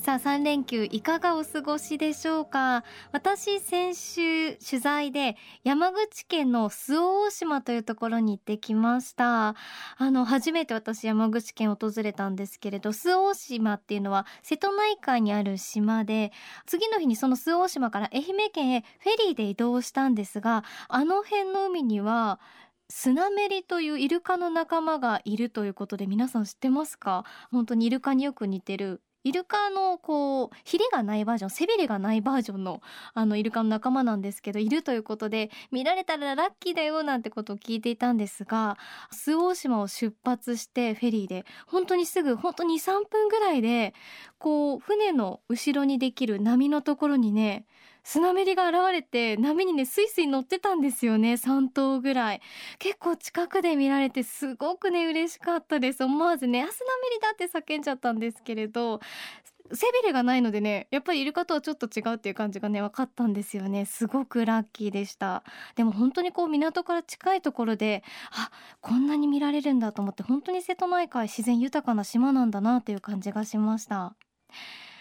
さあ3連休いかがお過ごしでしょうか？私先週取材で山口県の周防大島というところに行ってきました。あの初めて私山口県を訪れたんですけれど周防大島っていうのは瀬戸内海にある島で次の日にその周防大島から愛媛県へフェリーで移動したんですがあの辺の海にはスナメリというイルカの仲間がいるということで皆さん知ってますか？本当にイルカによく似てるイルカのこうヒレがないバージョン背びれがないバージョンのあのイルカの仲間なんですけどいるということで見られたらラッキーだよなんてことを聞いていたんですが周防大島を出発してフェリーで本当にすぐ本当に3分ぐらいでこう船の後ろにできる波のところにねスナメリが現れて波にねスイスイ乗ってたんですよね。3頭ぐらい。結構近くで見られてすごくね嬉しかったです。思わずね「あスナメリだ!」って叫んじゃったんですけれど背びれがないのでねやっぱりイルカとはちょっと違うっていう感じがね分かったんですよね。すごくラッキーでした。でも本当にこう港から近いところであこんなに見られるんだと思って本当に瀬戸内海自然豊かな島なんだなっていう感じがしました。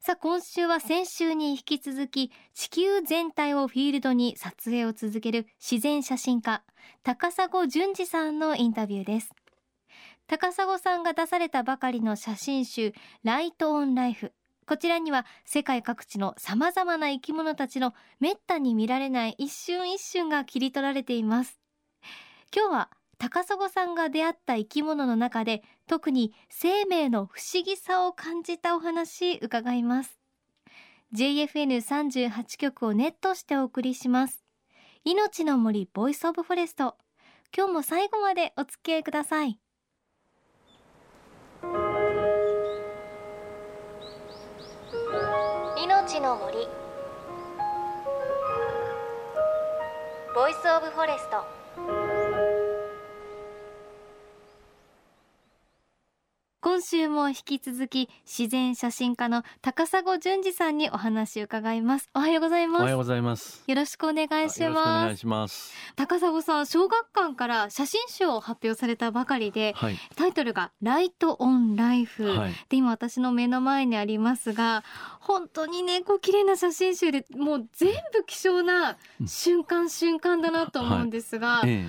さあ今週は先週に引き続き地球全体をフィールドに撮影を続ける自然写真家高砂淳二さんのインタビューです。高砂さんが出されたばかりの写真集ライトオンライフ。こちらには世界各地の様々な生き物たちのめったに見られない一瞬一瞬が切り取られています。今日は高砂さんが出会った生き物の中で特に生命の不思議さを感じたお話伺います。JFN38 局をネットしてお送りします。いのちの森 voice of forest。今日も最後までお付き合いください。いのちの森。 voice of forest。週も引き続き自然写真家の高砂淳二さんにお話を伺います。おはようございます。おはようございます。よろしくお願いしますよろしくお願いします。高砂さん小学館から写真集を発表されたばかりではい。タイトルが Light on Life、はい。で今私の目の前にありますが本当にねこう綺麗な写真集でもう全部希少な瞬間瞬間だなと思うんですが、え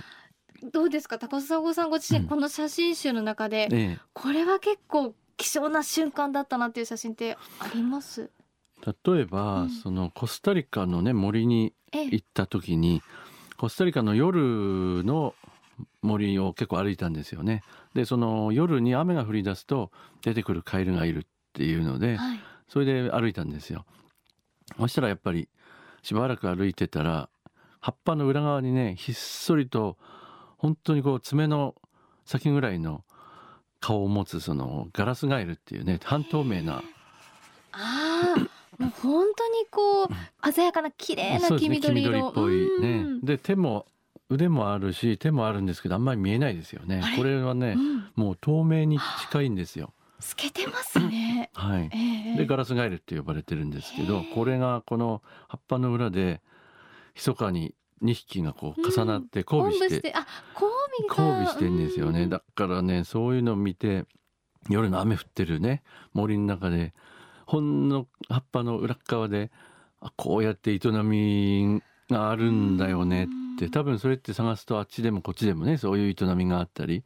どうですか？高砂さんご自身、うん。この写真集の中で、ええ。これは結構希少な瞬間だったなっていう写真ってあります？え例えば、うん。そのコスタリカのね森にええ。行った時にコスタリカの夜の森を結構歩いたんですよね。でその夜に雨が降り出すと出てくるカエルがいるっていうのではい。それで歩いたんですよ。そしたらやっぱりしばらく歩いてたら葉っぱの裏側にねひっそりと本当にこう爪の先ぐらいの顔を持つそのガラスガエルっていうね半透明な。ああもう本当にこう鮮やかな綺麗な黄緑色。黄緑っぽいね。うん。で手も腕もあるし手もあるんですけどあんまり見えないですよね。これはねうん。もう透明に近いんですよ。透けてますね。はい。ええでガラスガエルって呼ばれてるんですけどこれがこの葉っぱの裏で密かに2匹がこう重なって交尾してしてあ交尾が。交尾してんですよね。うん。だからねそういうのを見て夜の雨降ってるね。森の中でほんの葉っぱの裏っ側であこうやって営みがあるんだよねって。うん多分それって探すとあっちでもこっちでもねそういう営みがあったり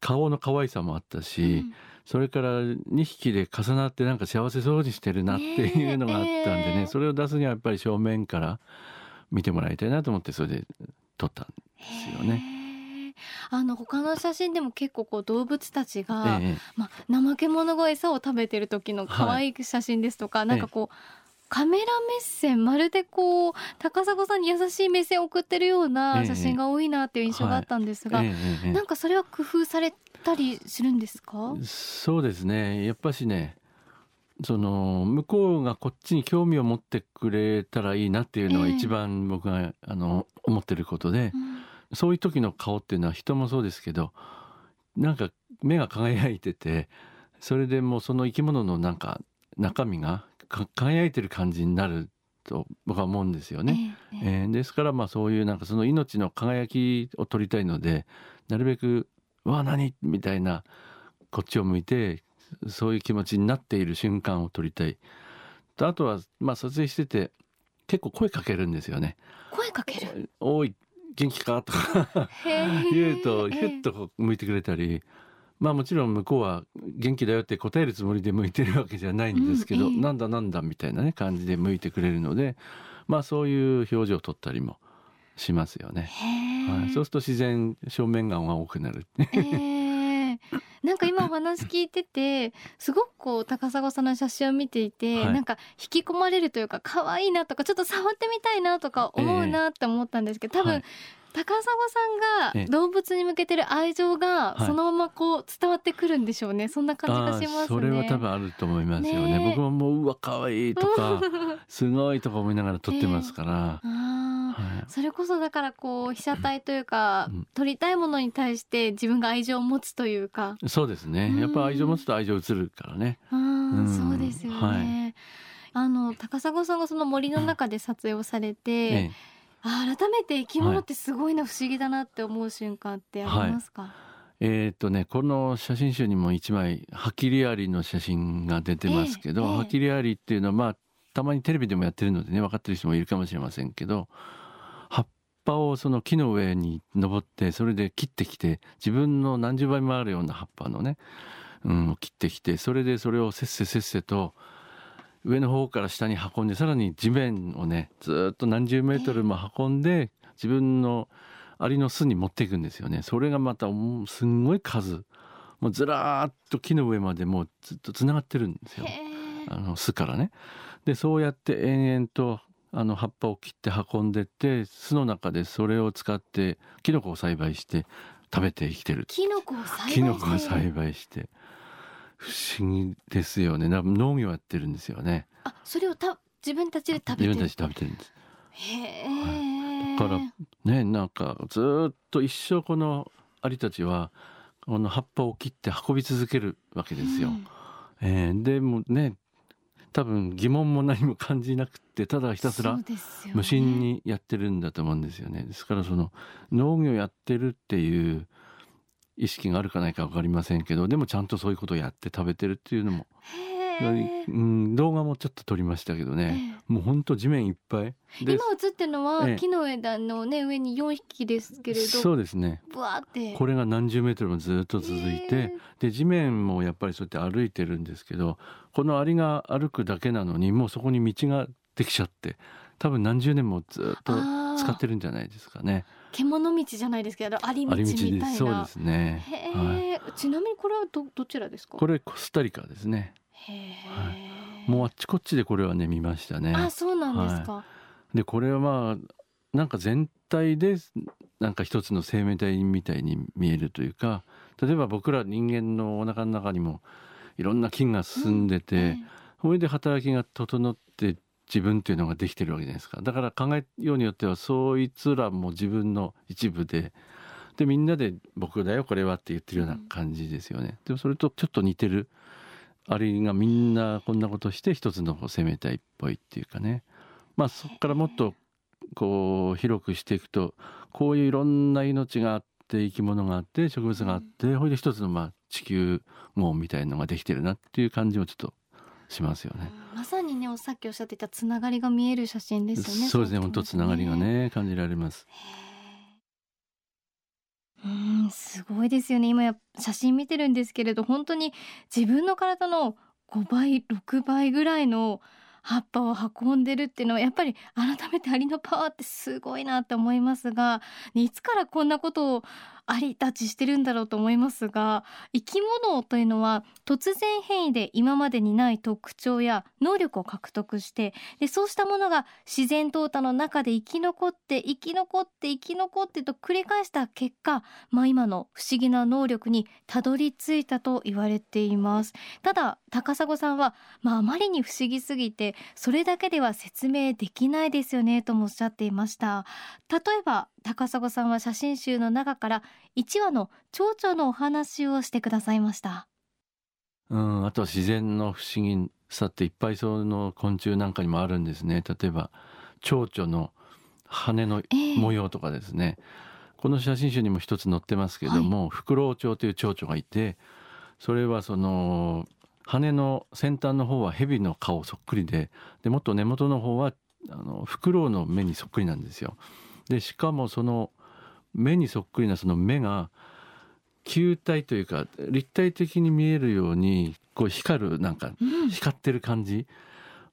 顔の可愛さもあったし、うん。それから2匹で重なってなんか幸せそうにしてるなっていうのがあったんでねねえ。それを出すにはやっぱり正面から見てもらいたいなと思ってそれで撮ったんですよね。あの他の写真でも結構こう動物たちが、ええまあ、怠け者が餌を食べてる時の可愛い写真ですとか、なんかこうカメラ目線まるでこう高砂さんに優しい目線を送ってるような写真が多いなっていう印象があったんですが、ええええ。なんかそれは工夫されたりするんですか？そうですね。やっぱしねその向こうがこっちに興味を持ってくれたらいいなっていうのがええ一番僕が、あの思ってることで、うんそういう時の顔っていうのは人もそうですけどなんか目が輝いててそれでもうその生き物のなんか中身がか輝いてる感じになると僕は思うんですよね。えええええーですからまあそういうなんかその命の輝きを取りたいのでなるべく「うわ何?」みたいなこっちを向いてそういう気持ちになっている瞬間を撮りたい。とあとはまあ撮影してて結構声かけるんですよね。声かける。「おい元気か?」とか言うとヒええュッと向いてくれたり。まあもちろん向こうは元気だよって答えるつもりで向いてるわけじゃないんですけど、うんええなんだなんだみたいなね感じで向いてくれるのでまあそういう表情を取ったりもしますよね。はい、そうすると自然正面顔が多くなる。えーなんか今お話聞いててすごくこう高砂さんの写真を見ていて、はい。なんか引き込まれるというか可愛いなとかちょっと触ってみたいなとか思うなって思ったんですけど、多分、はい。高砂さんええ。が動物に向けてる愛情がはい。そのままこう伝わってくるんでしょうね。そんな感じがしますね。それは多分あると思いますよね。ねえ。僕ももううわ可愛いとか すごいとか思いながら撮ってますから。あーはいそれこそだからこう被写体というか、うん。撮りたいものに対して自分が愛情を持つというか。そうですね。うん。やっぱ愛情持つと愛情移るからね。あーうん。そうですよね。はい。あの高砂さんがその森の中で撮影をされて、ええ。改めて生き物ってすごいな、不思議だなって思う瞬間ってありますか？えーっとねこの写真集にも一枚ハキリアリの写真が出てますけど、ええええ。ハキリアリっていうのはまあたまにテレビでもやってるのでね分かってる人もいるかもしれませんけどぱをその木の上に登ってそれで切ってきて自分の何十倍もあるような葉っぱのね、うん、切ってきてそれでそれをせっせせっせと上の方から下に運んでさらに地面をねずーっと何十メートルも運んで自分のアリの巣に持っていくんですよね。それがまたすんごい数。もうずらーっと木の上までもうずっとつながってるんですよ。あの巣からね。でそうやって延々とあの葉っぱを切って運んでって巣の中でそれを使ってキノコを栽培して食べて生きてるキノコを栽培して？キノコを栽培して。不思議ですよね。だから農業やってるんですよね。あそれをた自分たちで食べて？る自分たち食べてるんです。へえ、だからねなんかずーっと一生このアリたちはこの葉っぱを切って運び続けるわけですよ。うん。えーでもね多分疑問も何も感じなくってただひたすら無心にやってるんだと思うんですよね。ですからその農業やってるっていう意識があるかないか分かりませんけどでもちゃんとそういうことをやって食べてるっていうのも、へえうん、動画もちょっと撮りましたけどね、もうほんと地面いっぱい。今で映ってるのは、ええ。木の枝のね上に4匹ですけれど。そうですね。ブワーって。これが何十メートルもずっと続いて、へで地面もやっぱりそうやって歩いてるんですけどこのアリが歩くだけなのにもうそこに道ができちゃって多分何十年もずっと使ってるんじゃないですかね。獣道じゃないですけどアリ道みたいな。道です。そうですね。へはい、え、ちなみにこれはどどちらですか？これコスタリカですね。もうあっちこっちでこれはね見ましたね。あそうなんですか、でこれはまあなんか全体でなんか一つの生命体みたいに見えるというか例えば僕ら人間のお腹の中にもいろんな菌が進んでて、えそれで働きが整って自分っていうのができてるわけじゃないですか。だから考えようによってはそいつらも自分の一部ででみんなで「僕だよこれは」って言ってるような感じですよね。でもそれとちょっと似てるあれがみんなこんなことして一つの生命体っぽいっていうかね。まあそこからもっとこう広くしていくとこういういろんな命があって生き物があって植物があってほいで一つのまあ地球網みたいのができてるなっていう感じもちょっとしますよね。うん。まさにねおさっきおっしゃっていたつながりが見える写真ですよねそうですねさっきの本当つながりがね感じられます。すごいですよね。今や写真見てるんですけれど本当に自分の体の5倍6倍ぐらいの葉っぱを運んでるっていうのはやっぱり改めてアリのパワーってすごいなって思いますがいつからこんなことをあり立ちしてるんだろうと思いますが生き物というのは突然変異で今までにない特徴や能力を獲得してでそうしたものが自然淘汰の中で生き残って生き残って生き残ってと繰り返した結果、まあ、今の不思議な能力にたどり着いたと言われています。ただ高砂さんは、まあ、あまりに不思議すぎてそれだけでは説明できないですよねともおっしゃっていました。例えば高砂さんは写真集の中から1話の蝶々のお話をしてくださいました。うんあとは自然の不思議さっていっぱいその昆虫なんかにもあるんですね。例えば蝶々の羽の模様とかですね、えー、この写真集にも一つ載ってますけども、はい、フクロウチョウという蝶々がいてそれはその羽の先端の方は蛇の顔そっくりででもっと根元の方はあのフクロウの目にそっくりなんですよ。でしかもその目にそっくりなその目が球体というか立体的に見えるようにこう光るなんか光ってる感じ、うん、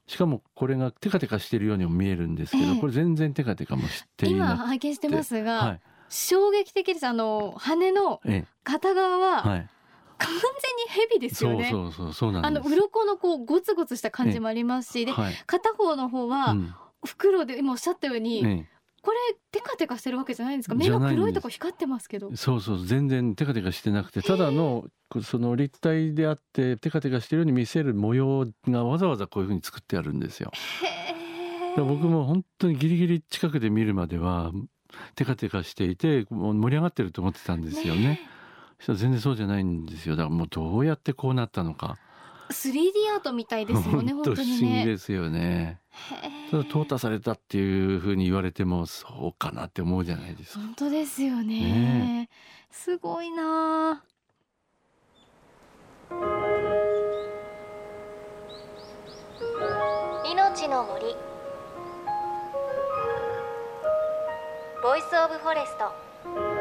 しかもこれがテカテカしてるようにも見えるんですけど、えー、これ全然テカテカもしていな今拝見してますが、はい、衝撃的です。あの羽の片側は、はい。完全に蛇ですよね。そうそうそうあの鱗のこうゴツゴツした感じもありますし、で、はい、片方の方は、袋で今おっしゃったように、これテカテカしてるわけじゃないんですか？目が黒いとこ光ってますけど。そうそう全然テカテカしてなくてただのその立体であってテカテカしてるように見せる模様がわざわざこういうふうに作ってあるんですよ。僕も本当にギリギリ近くで見るまではテカテカしていて盛り上がってると思ってたんですよね。ね全然そうじゃないんですよ。だからもうどうやってこうなったのか 3D アートみたいですよね 本当にね。不思議ですよね。ただ淘汰されたっていうふうに言われてもそうかなって思うじゃないですか。本当ですよね、ね、すごいな。いのちの森。 voice of forest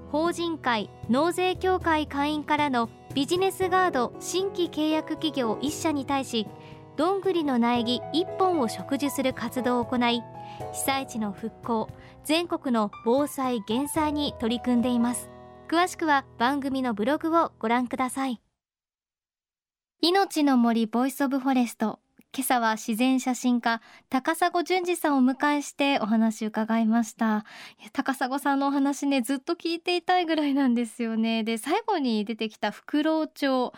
法人会納税協会会員からのビジネスガード新規契約企業1社に対しどんぐりの苗木1本を植樹する活動を行い被災地の復興全国の防災減災に取り組んでいます。詳しくは番組のブログをご覧ください。いのちの森 voice of forest。今朝は自然写真家高砂淳二さんを迎えしてお話伺いました。高砂さんのお話ねずっと聞いていたいぐらいなんですよね。で最後に出てきたフクロウチョウ。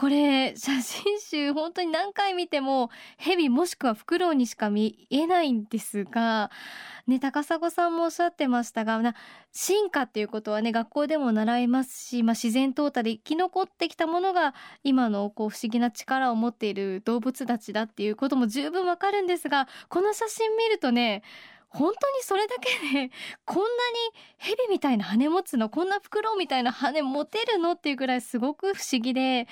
これ写真集本当に何回見ても蛇もしくはフクロウにしか見えないんですがね高砂さんもおっしゃってましたがな進化っていうことはね学校でも習いますし、まあ、自然淘汰で生き残ってきたものが今のこう不思議な力を持っている動物たちだっていうことも十分わかるんですがこの写真見るとね本当にそれだけで こんなに蛇みたいな羽持つのこんな袋みたいな羽持てるのっていうぐらいすごく不思議で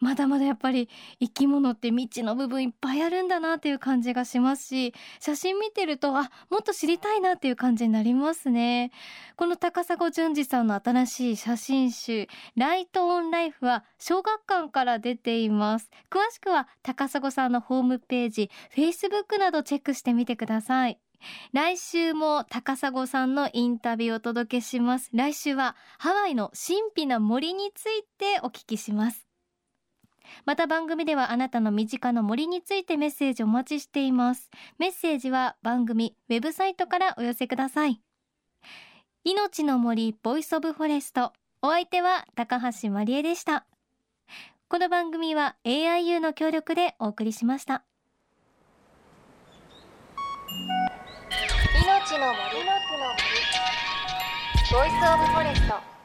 まだまだやっぱり生き物って未知の部分いっぱいあるんだなっていう感じがしますし写真見てるとあもっと知りたいなっていう感じになりますね。この高砂淳二さんの新しい写真集ライトオンライフは小学館から出ています。詳しくは高砂さんのホームページ Facebook などチェックしてみてください。来週も高砂さんのインタビューをお届けします。来週はハワイの神秘な森についてお聞きします。また番組ではあなたの身近な森についてメッセージお待ちしています。メッセージは番組ウェブサイトからお寄せください。いのちの森 voice of forest。お相手は高橋真理恵でした。この番組は AIU の協力でお送りしました。の森 voice of forest。